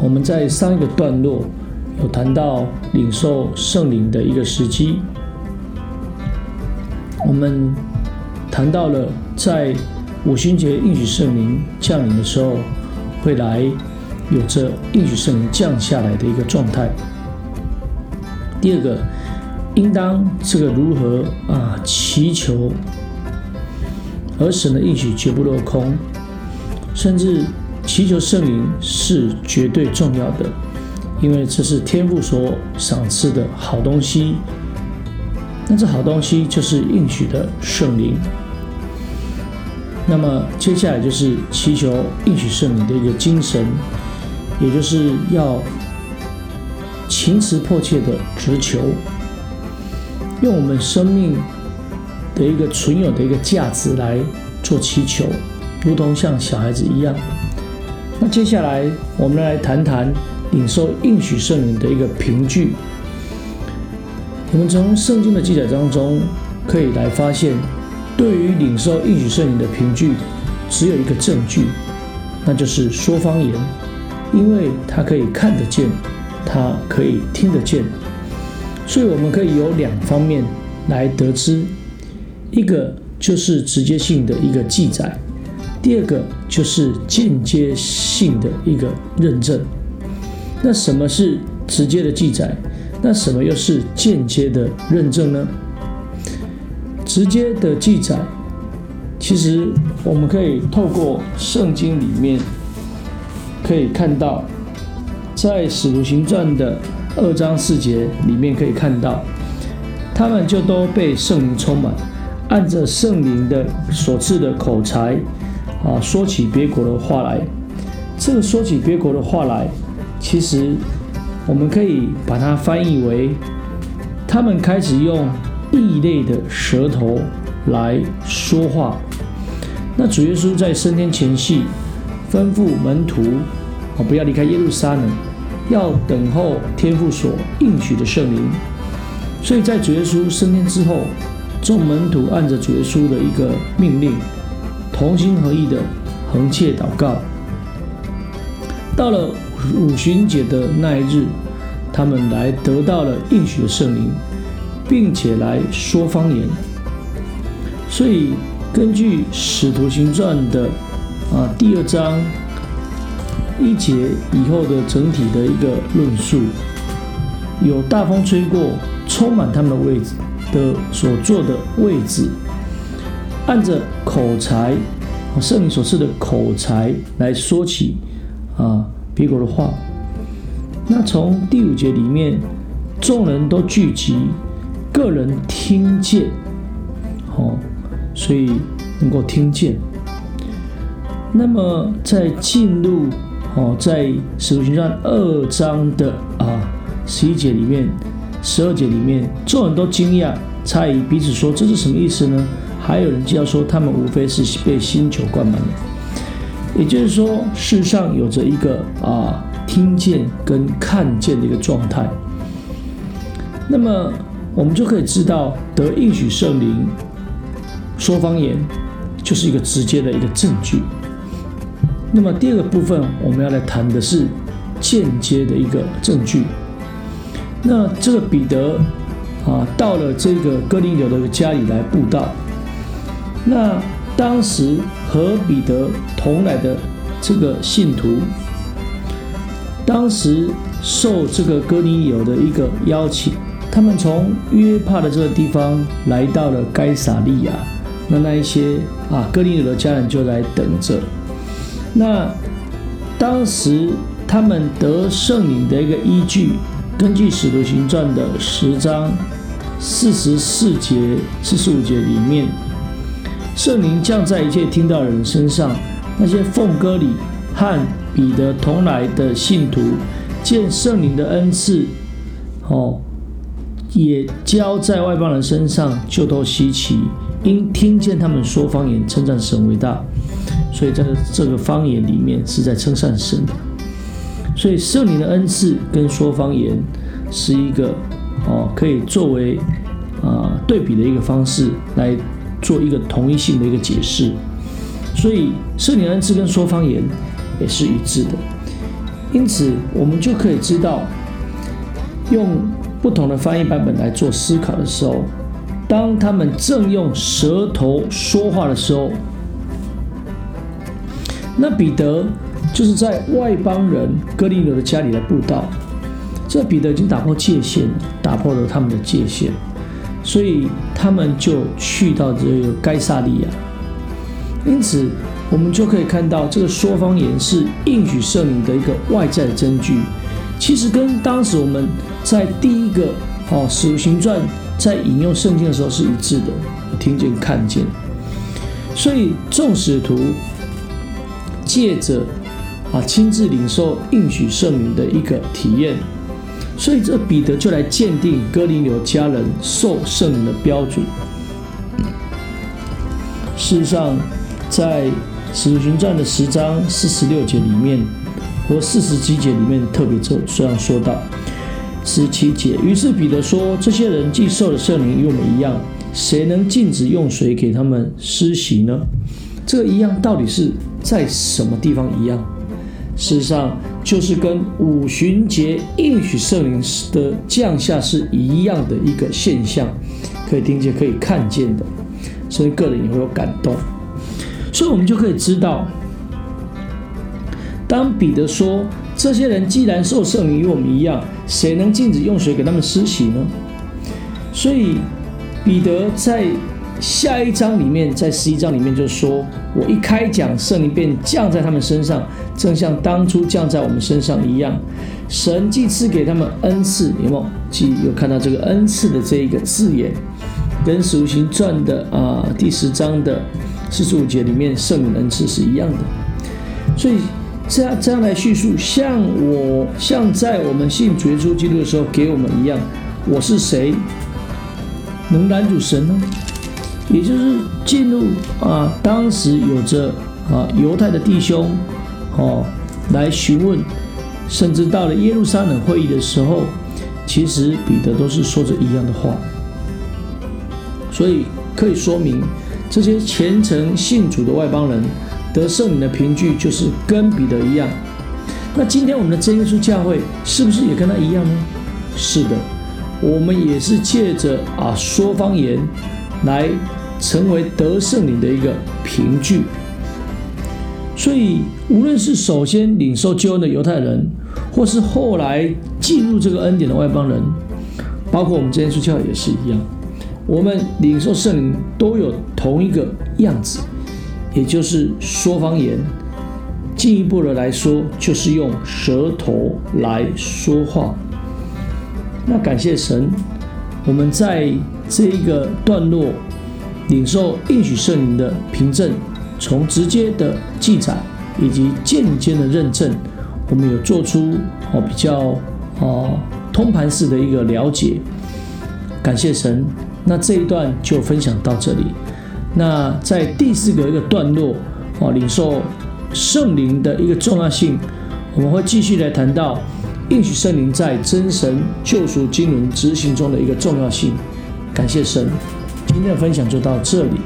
我们在上一个段落有谈到领受圣灵的一个时机，我们谈到了在五旬节应许圣灵降临的时候，会来有着应许圣灵降下来的一个状态。第二个，应当这个如何啊祈求，而神的应许绝不落空，甚至祈求圣灵是绝对重要的，因为这是天父所赏赐的好东西。那这好东西就是应许的圣灵。那么接下来就是祈求应许圣灵的一个精神，也就是要情辞迫切的直求，用我们生命的一个存有的一个价值来做祈求，如同像小孩子一样。那接下来我们来谈谈领受应许圣灵的一个凭据。我们从圣经的记载当中可以来发现。对于领受应许圣灵的凭据，只有一个证据，那就是说方言，因为他可以看得见，他可以听得见，所以我们可以有两方面来得知，一个就是直接性的一个记载，第二个就是间接性的一个认证。那什么是直接的记载？那什么又是间接的认证呢？直接的记载，其实我们可以透过圣经里面可以看到，在使徒行传的二章四节里面可以看到，他们就都被圣灵充满，按着圣灵的所赐的口才啊，说起别国的话来。这个说起别国的话来，其实我们可以把它翻译为，他们开始用。异类的舌头来说话。那主耶稣在升天前夕吩咐门徒，哦，不要离开耶路撒冷，要等候天父所应许的圣灵。所以在主耶稣升天之后，众门徒按着主耶稣的一个命令，同心合意的横切祷告。到了五旬节的那一日，他们来得到了应许的圣灵。并且来说方言，所以根据《使徒行传》的啊第二章一节以后的整体的一个论述，有大风吹过，充满他们的位置的所坐的位置，按着口才，圣灵所赐的口才来说起啊别国的话。那从第五节里面，众人都聚集。个人听见，哦，所以能够听见。那么在进入哦，在使徒行传二章的啊十一节里面、十二节里面，众人都惊讶，猜疑彼此说：“这是什么意思呢？”还有人就要说：“他们无非是被星球灌满了。”也就是说，世上有着一个啊听见跟看见的一个状态。那么。我们就可以知道，得应许圣灵说方言，就是一个直接的一个证据。那么第二个部分，我们要来谈的是间接的一个证据。那这个彼得啊，到了这个哥林流的家里来布道。那当时和彼得同来的这个信徒，当时受这个哥尼友的一个邀请。他们从约帕的这个地方来到了该撒利亚，那那一些啊哥尼友的家人就来等着。那当时他们得圣灵的一个依据，根据使徒行传的十章四十四节、四十五节里面，圣灵降在一切听到的人身上，那些奉歌里和彼得同来的信徒，见圣灵的恩赐，哦。也交在外邦人身上，就都稀奇，因听见他们说方言，称赞神伟大，所以在这个方言里面是在称赞神的。所以圣灵的恩赐跟说方言是一个哦，可以作为啊对比的一个方式来做一个同一性的一个解释。所以圣灵恩赐跟说方言也是一致的。因此，我们就可以知道，用不同的翻译版本来做思考的时候，当他们正用舌头说话的时候，那彼得就是在外邦人哥林流的家里来布道。这彼得已经打破界限，打破了他们的界限，所以他们就去到这个该萨利亚。因此，我们就可以看到，这个说方言是应许圣灵的一个外在证据。其实跟当时我们在第一个哦《使徒行传》在引用圣经的时候是一致的，听见、看见。所以众使徒借着啊亲自领受应许圣灵的一个体验，所以这彼得就来鉴定哥林流家人受圣灵的标准。事实上，在《使徒行传》的十章四十六节里面，或四十几节里面，特别这这样说到十七节。于是彼得说：“这些人既受了圣灵，与我们一样，谁能禁止用水给他们施洗呢？”这个一样到底是在什么地方一样？事实上，就是跟五旬节应许圣灵的降下是一样的一个现象，可以听见、可以看见的，所以个人也会有感动。所以，我们就可以知道，当彼得说：“这些人既然受圣灵与我们一样，谁能禁止用水给他们施洗呢？”所以，彼得在下一章里面，在十一章里面就说：“我一开讲，圣灵便降在他们身上，正像当初降在我们身上一样。神既赐给他们恩赐，有没有？既有看到这个恩赐的这一个字眼，跟使徒行传的啊第十章的。”四十五节里面圣灵恩赐是一样的，所以这样这样来叙述，像我像在我们信主耶稣基督的时候给我们一样，我是谁能拦阻神呢？也就是进入啊，当时有着啊犹太的弟兄哦来询问，甚至到了耶路撒冷会议的时候，其实彼得都是说着一样的话，所以可以说明。这些虔诚信主的外邦人得圣灵的凭据，就是跟彼得一样。那今天我们的真耶稣教会是不是也跟他一样呢？是的，我们也是借着啊说方言来成为得圣灵的一个凭据。所以，无论是首先领受救恩的犹太人，或是后来进入这个恩典的外邦人，包括我们真耶稣教也是一样。我们领受圣灵都有同一个样子，也就是说方言。进一步的来说，就是用舌头来说话。那感谢神，我们在这一个段落领受应许圣灵的凭证，从直接的记载以及间接的认证，我们有做出哦比较哦通盘式的一个了解。感谢神。那这一段就分享到这里。那在第四个一个段落，哦，领受圣灵的一个重要性，我们会继续来谈到应许圣灵在真神救赎经纶执行中的一个重要性。感谢神，今天的分享就到这里。